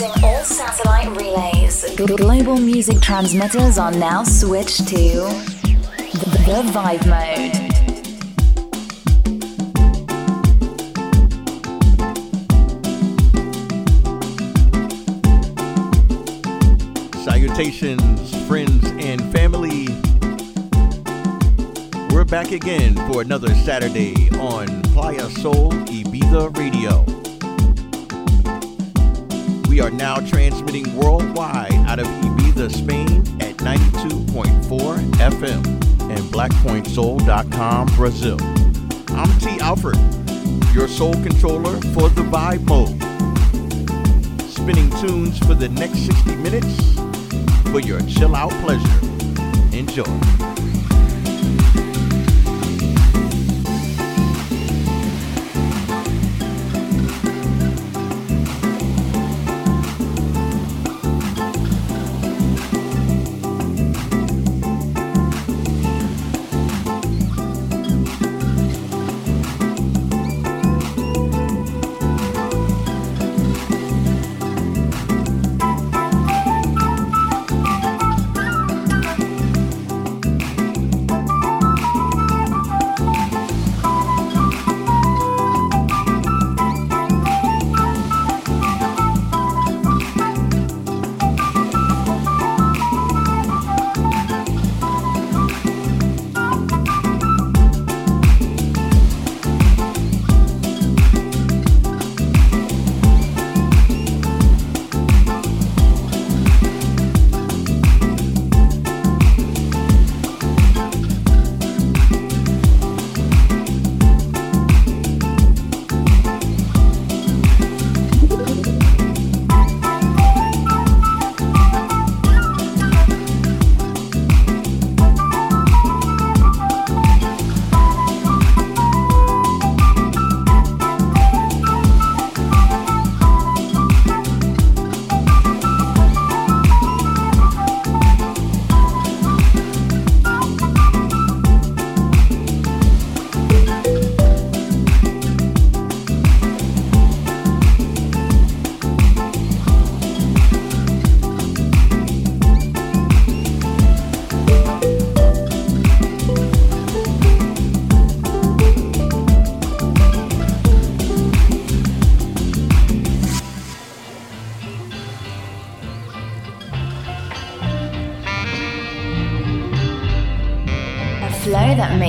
All satellite relays. Global music transmitters are now switched to the, the Vibe Mode. Salutations, friends and family. We're back again for another Saturday on Playa Soul Ibiza Radio. We are now transmitting worldwide out of Ibiza, Spain at 92.4 FM and blackpointsoul.com, Brazil. I'm T. Alfred, your soul controller for the Vibe Mode. Spinning tunes for the next 60 minutes for your chill out pleasure. Enjoy.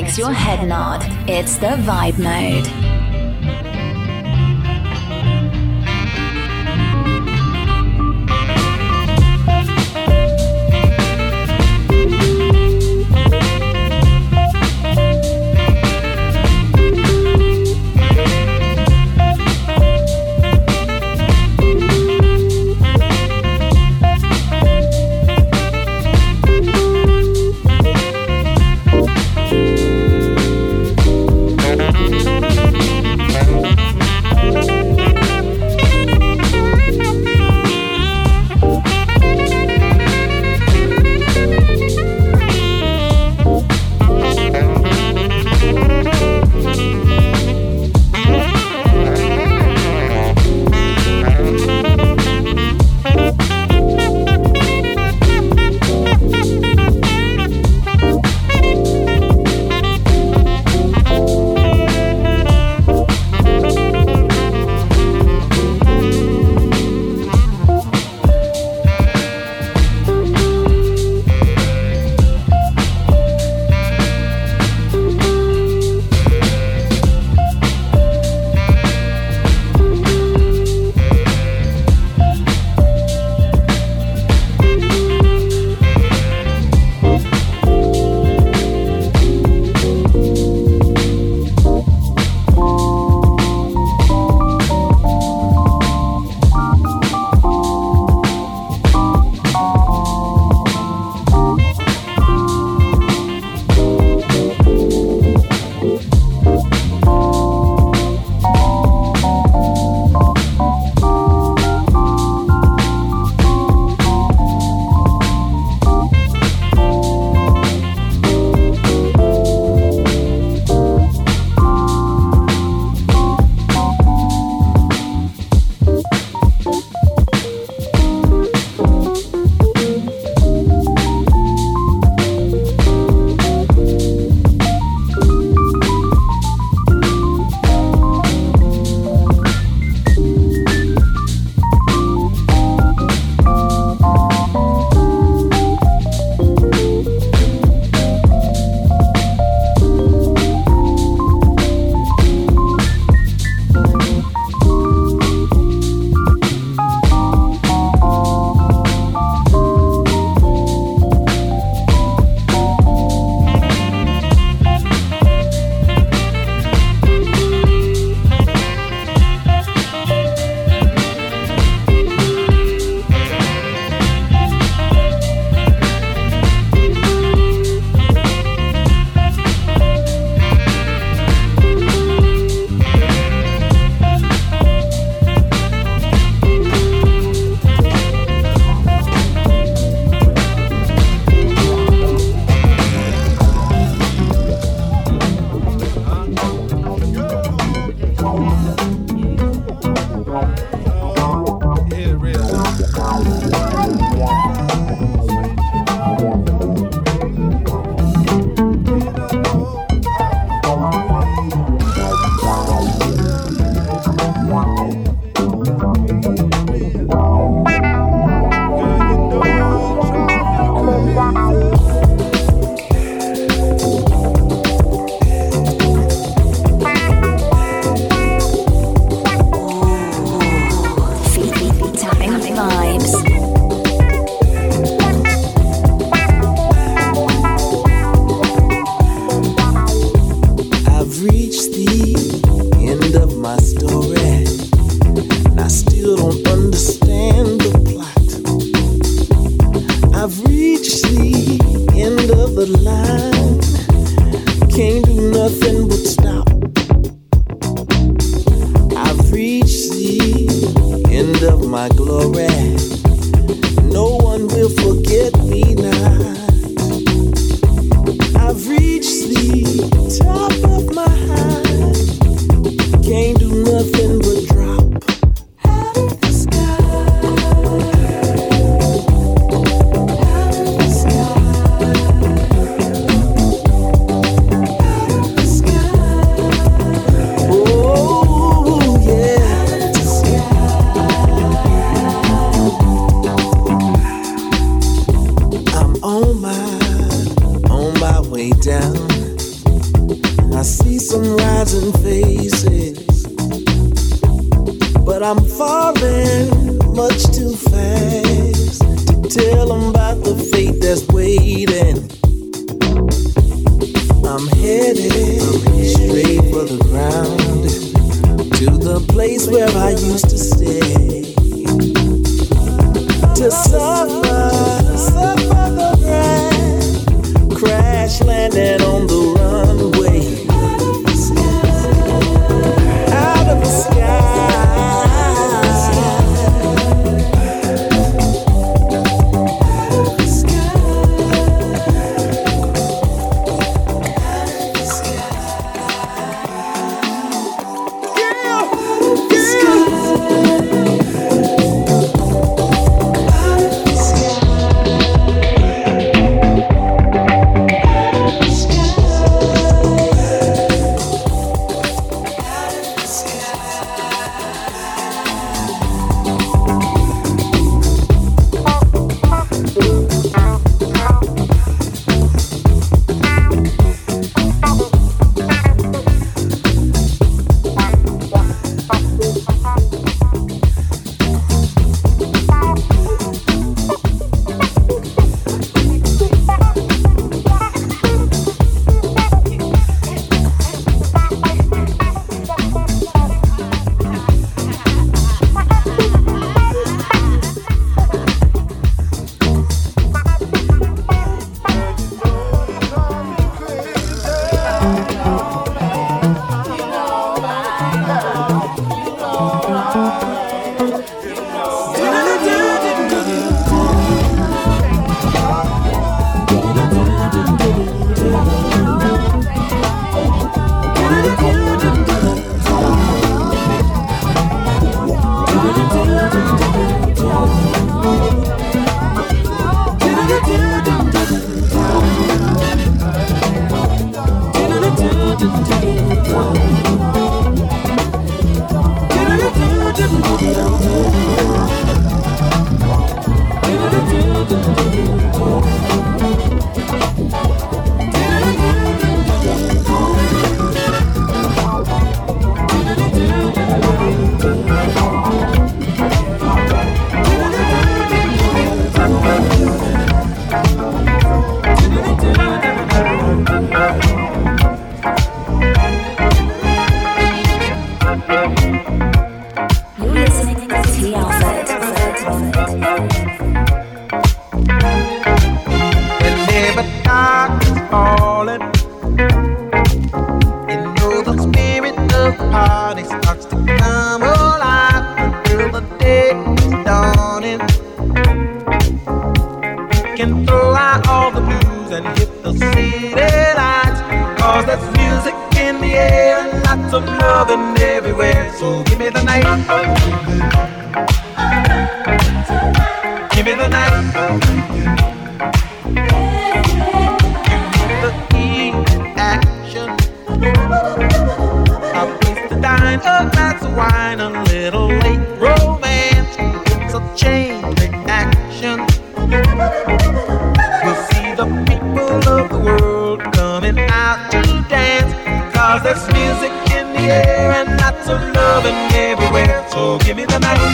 Makes your head nod. It's the vibe mode.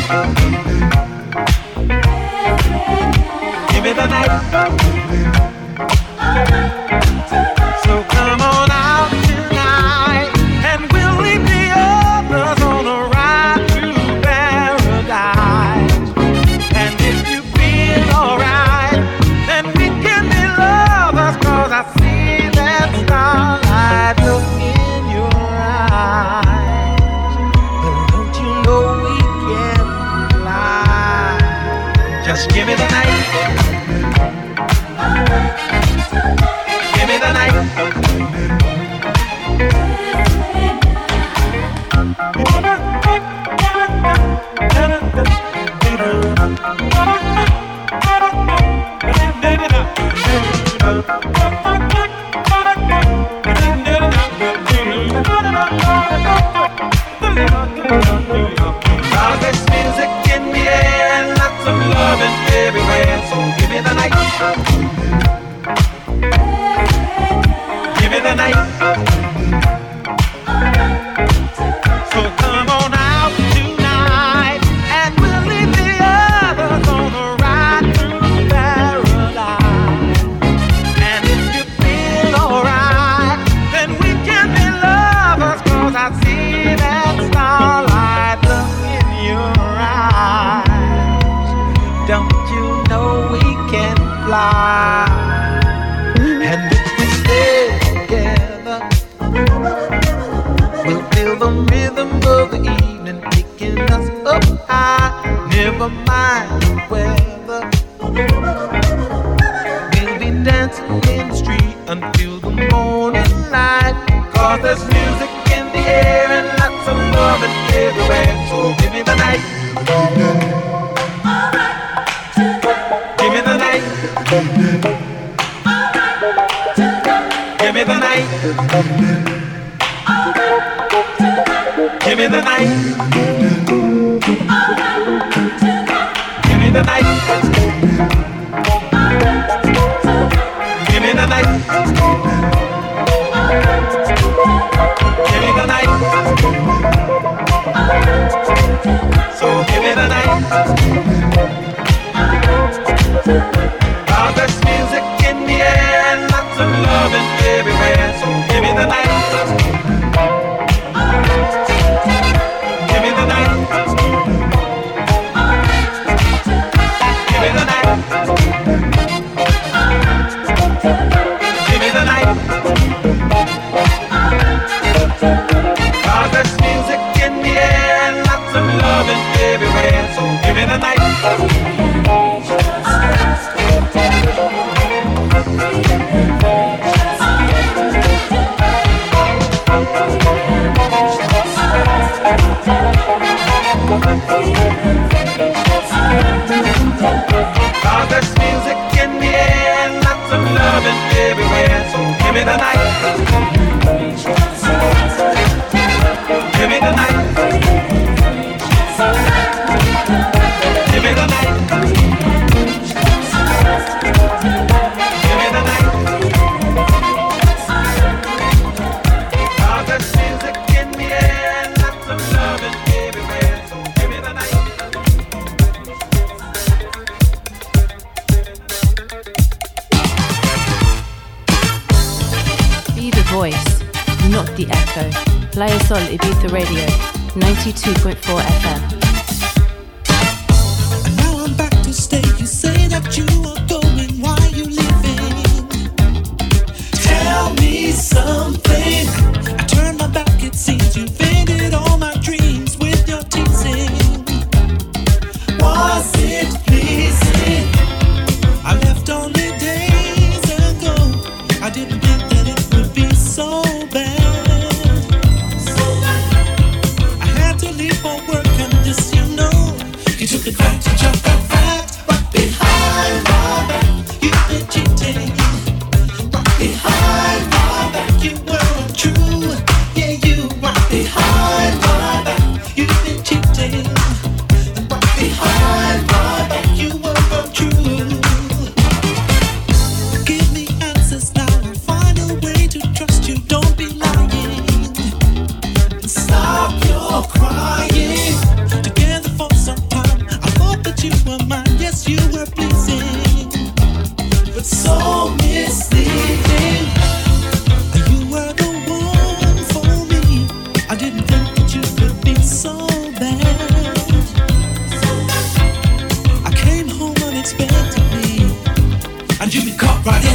Thank you. Give me the night. living everywhere, so give me the night. on Ibiza Radio, 92.4 FM. Right.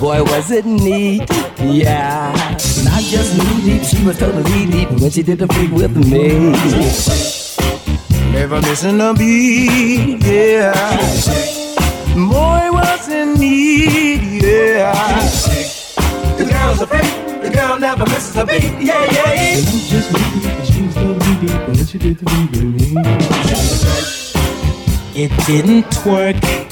Boy, was it neat, yeah. Not just knee deep, she was totally deep when she did the freak with me. Never missing a beat, yeah. Boy, was it neat, yeah. The girl's a freak, the girl never misses a beat, yeah, yeah. And just knee she was totally deep when she did the freak with me. It didn't work,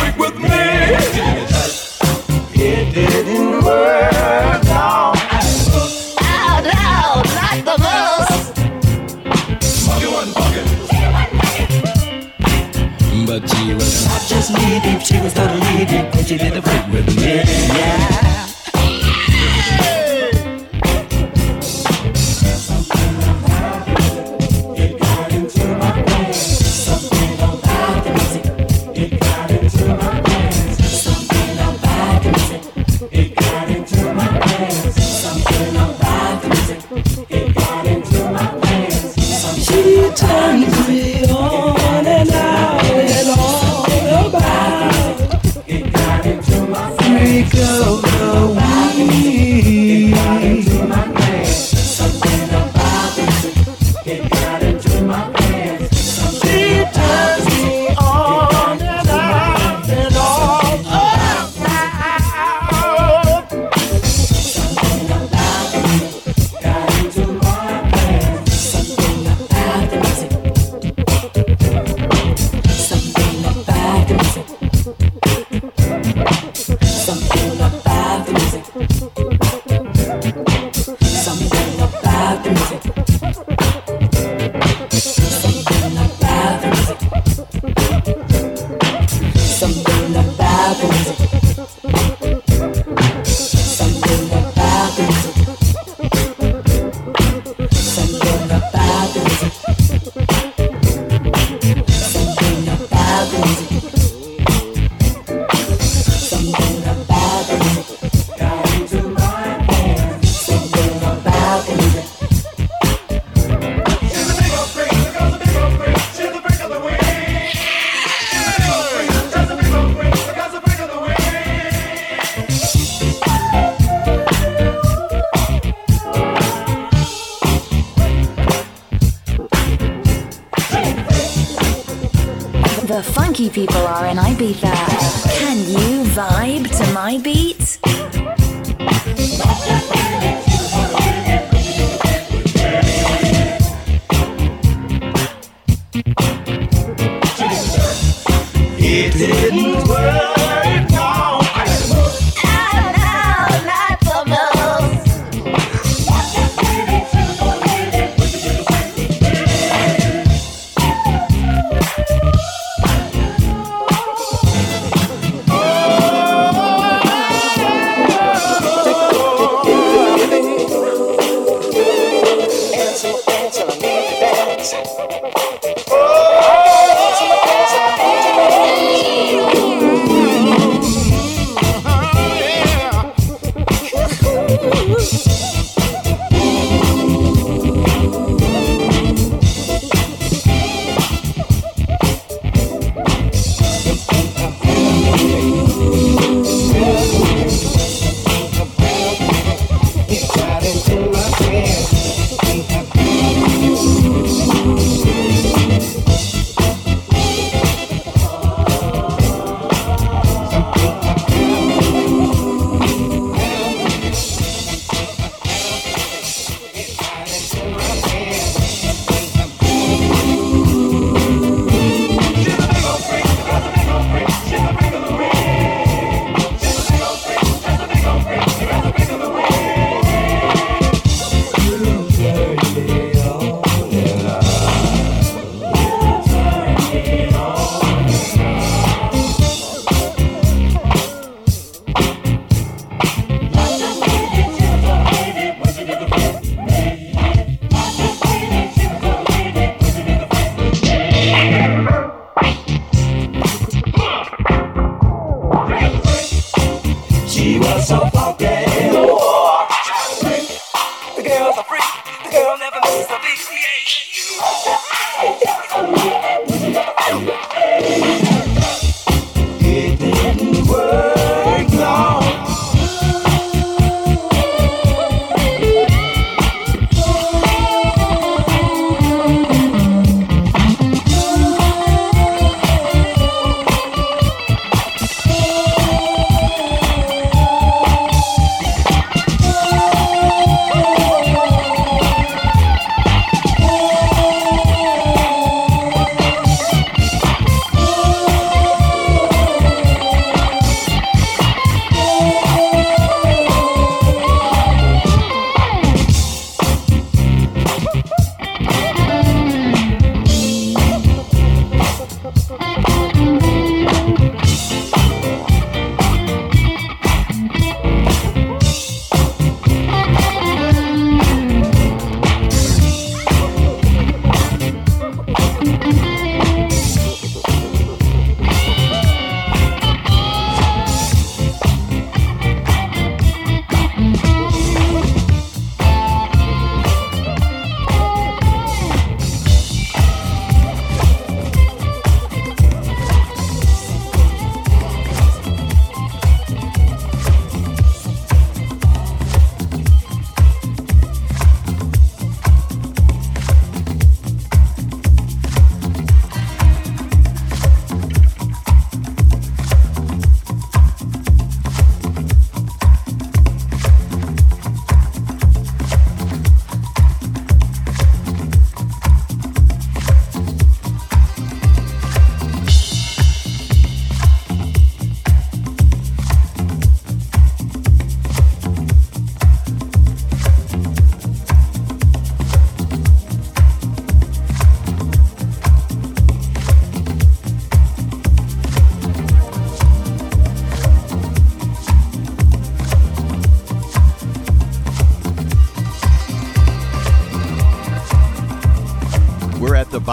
freak with me. It didn't work out. Out, out, like the most. She wasn't fucking. But she was not just knee deep, she was totally deep when she did the freak with me. Yeah.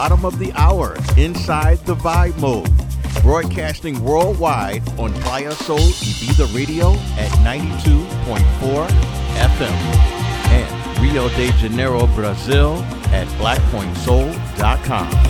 Bottom of the hour inside the vibe mode, broadcasting worldwide on Playa Soul Ibiza Radio at 92.4 FM and Rio de Janeiro, Brazil at blackpointsoul.com.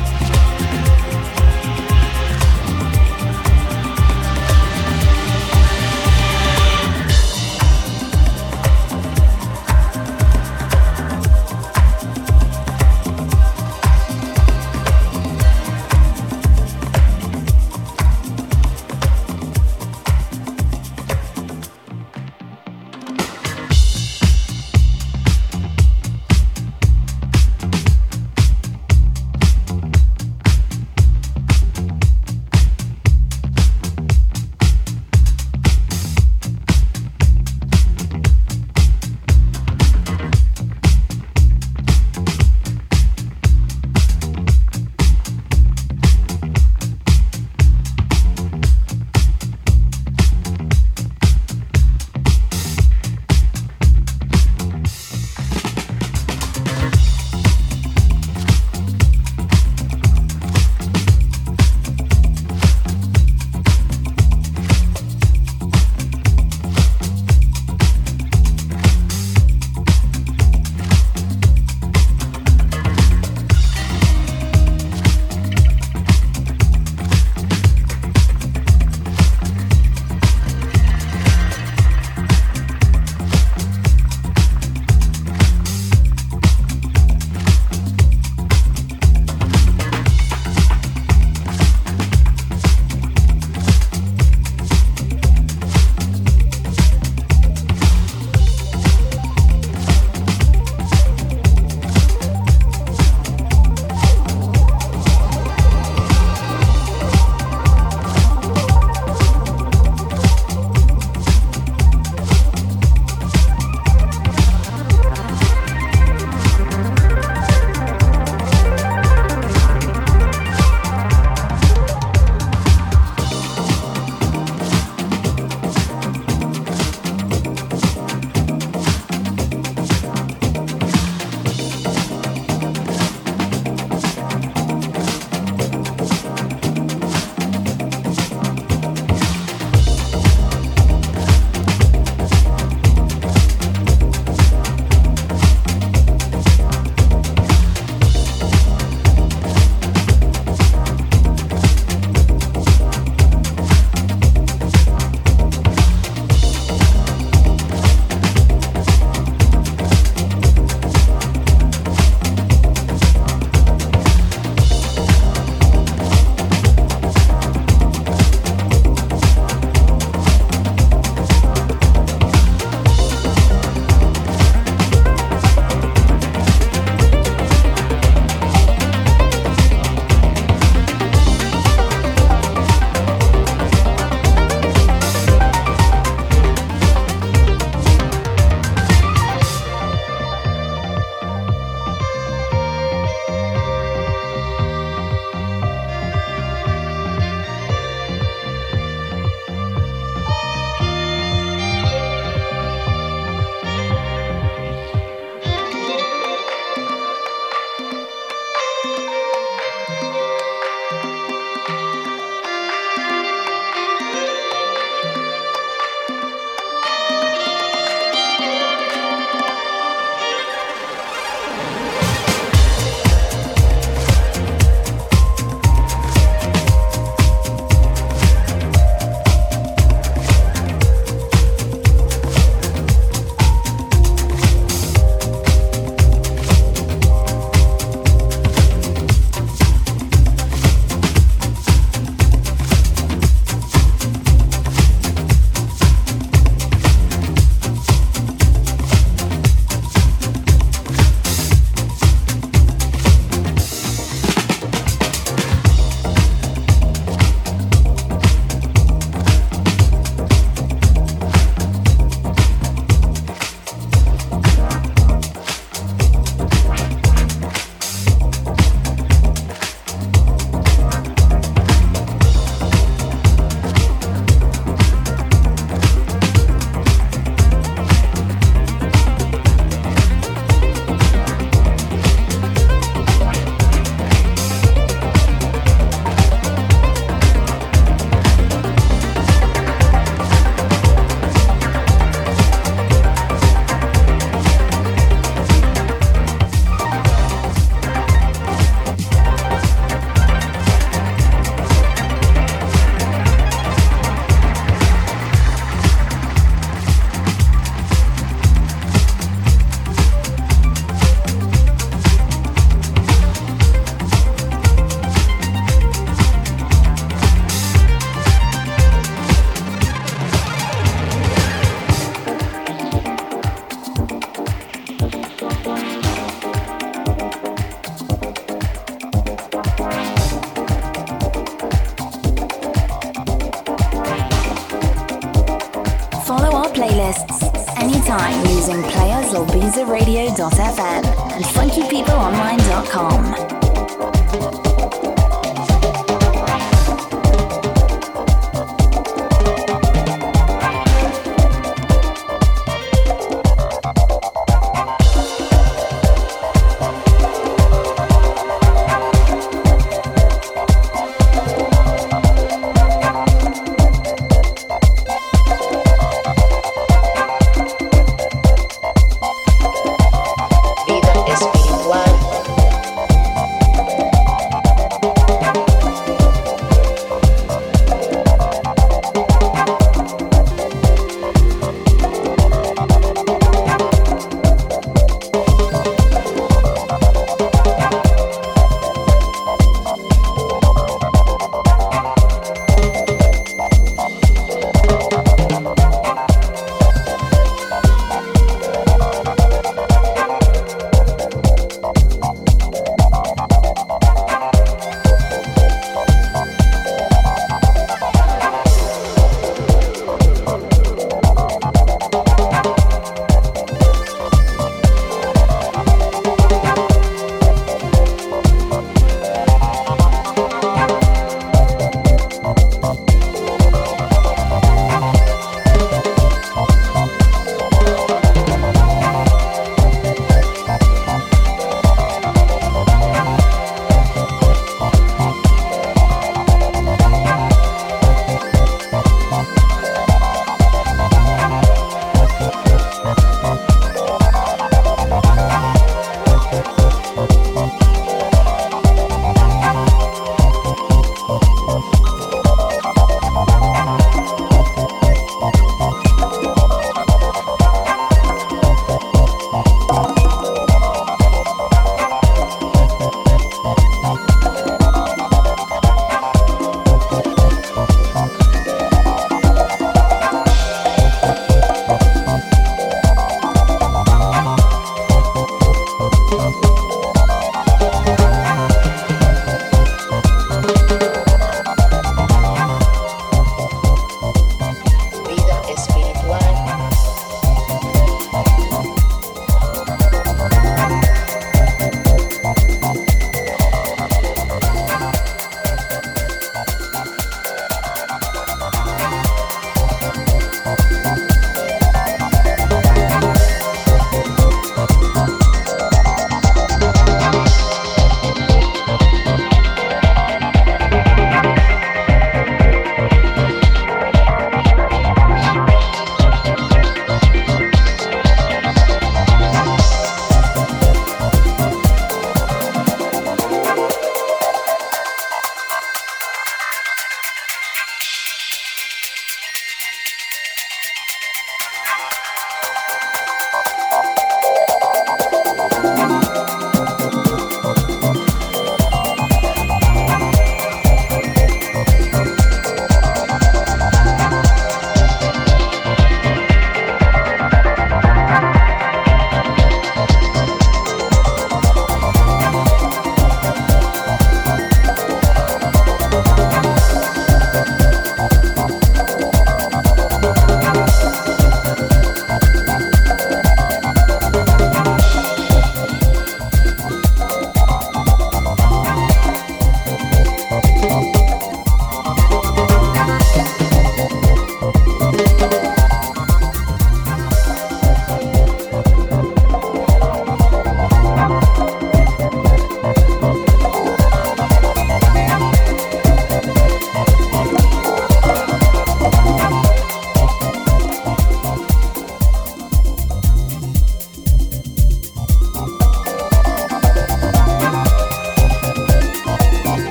BizaRadio.fm and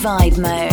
vibe mode.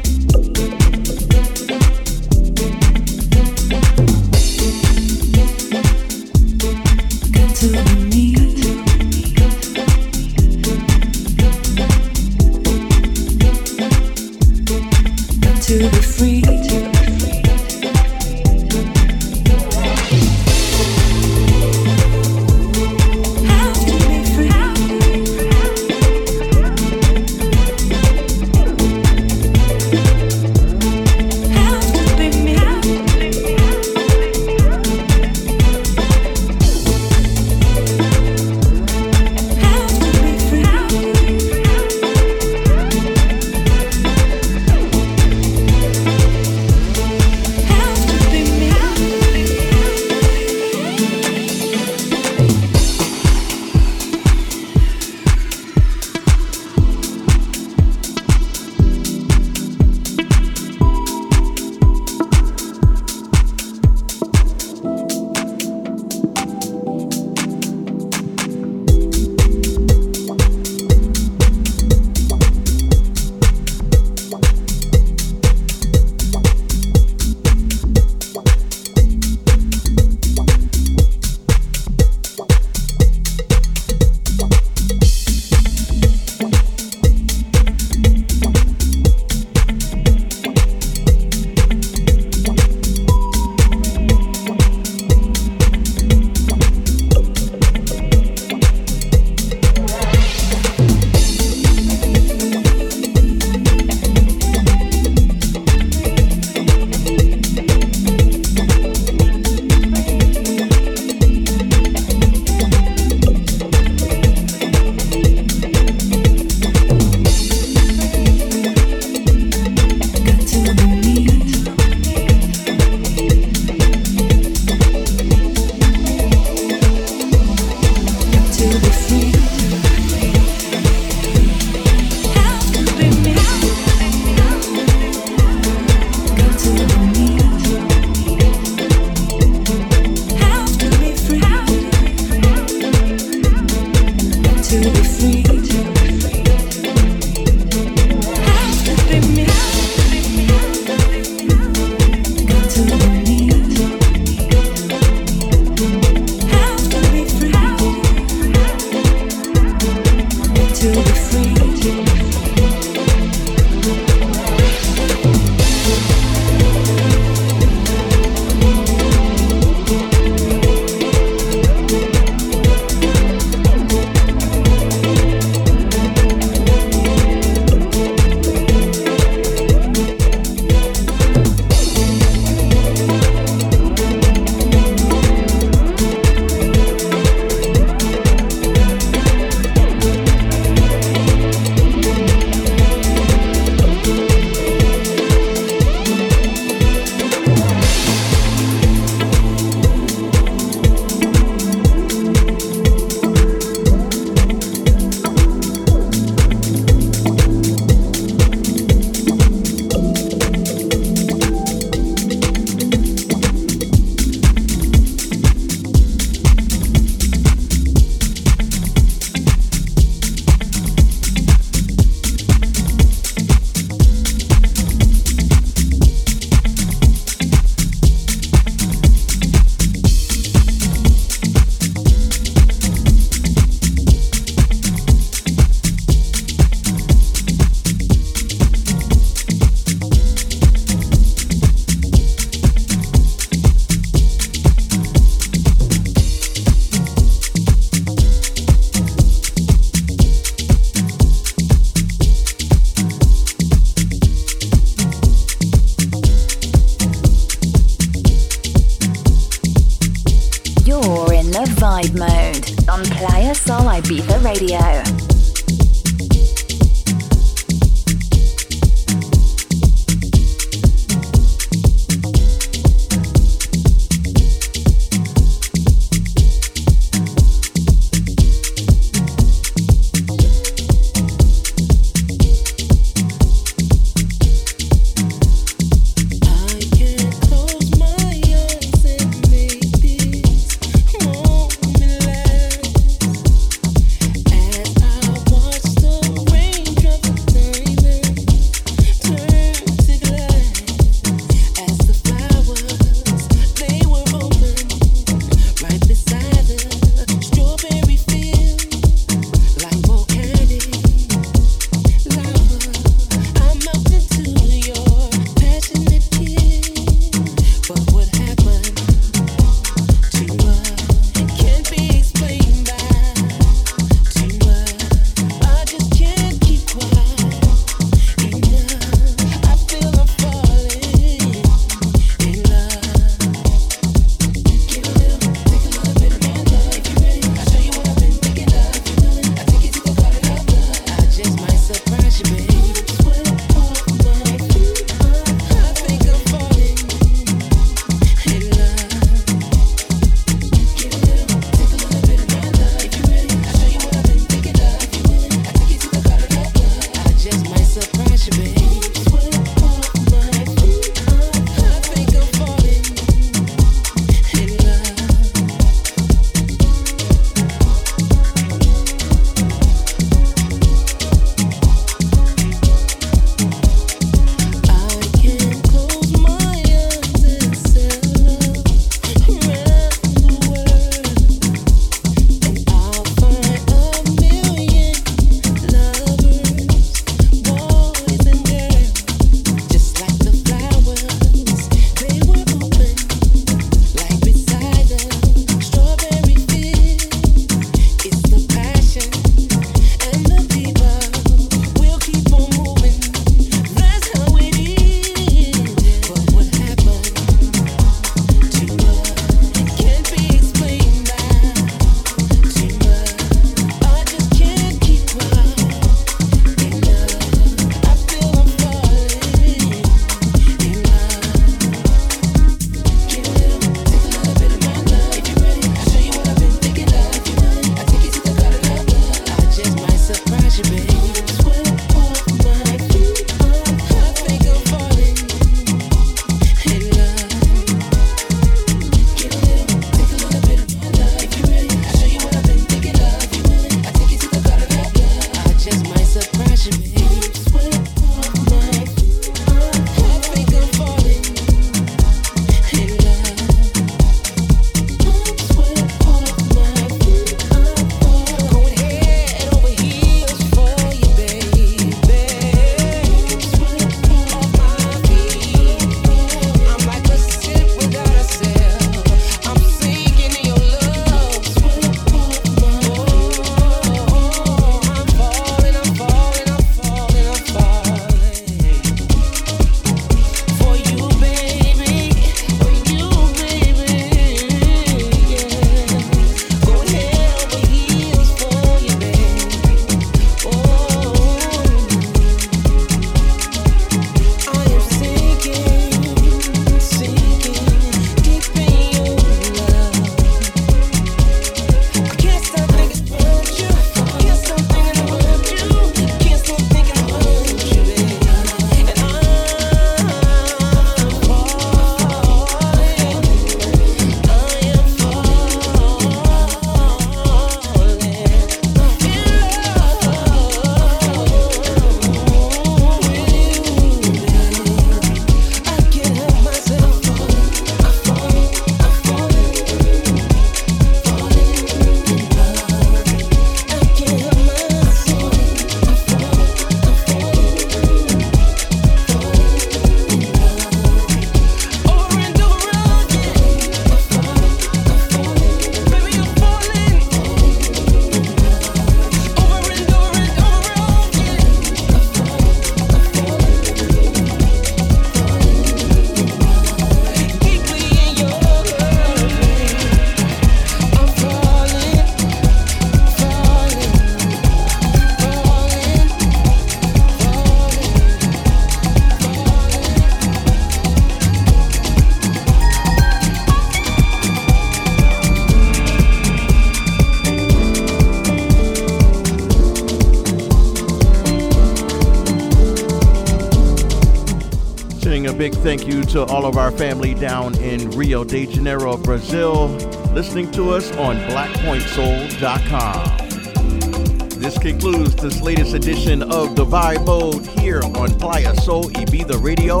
To all of our family down in Rio de Janeiro, Brazil, listening to us on blackpointsoul.com. This concludes this latest edition of The Vibe Mode here on Playa Soul Ibiza Radio.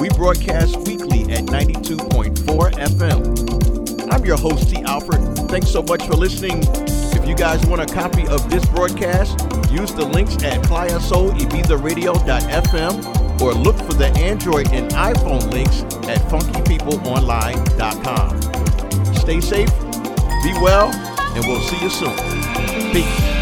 We broadcast weekly at 92.4 FM. I'm your host, T. Alfred. Thanks so much for listening. If you guys want a copy of this broadcast, use the links at playasoulibiza.radio.fm or look for the Android and iPhone links at funkypeopleonline.com. Stay safe, be well, and we'll see you soon. Peace.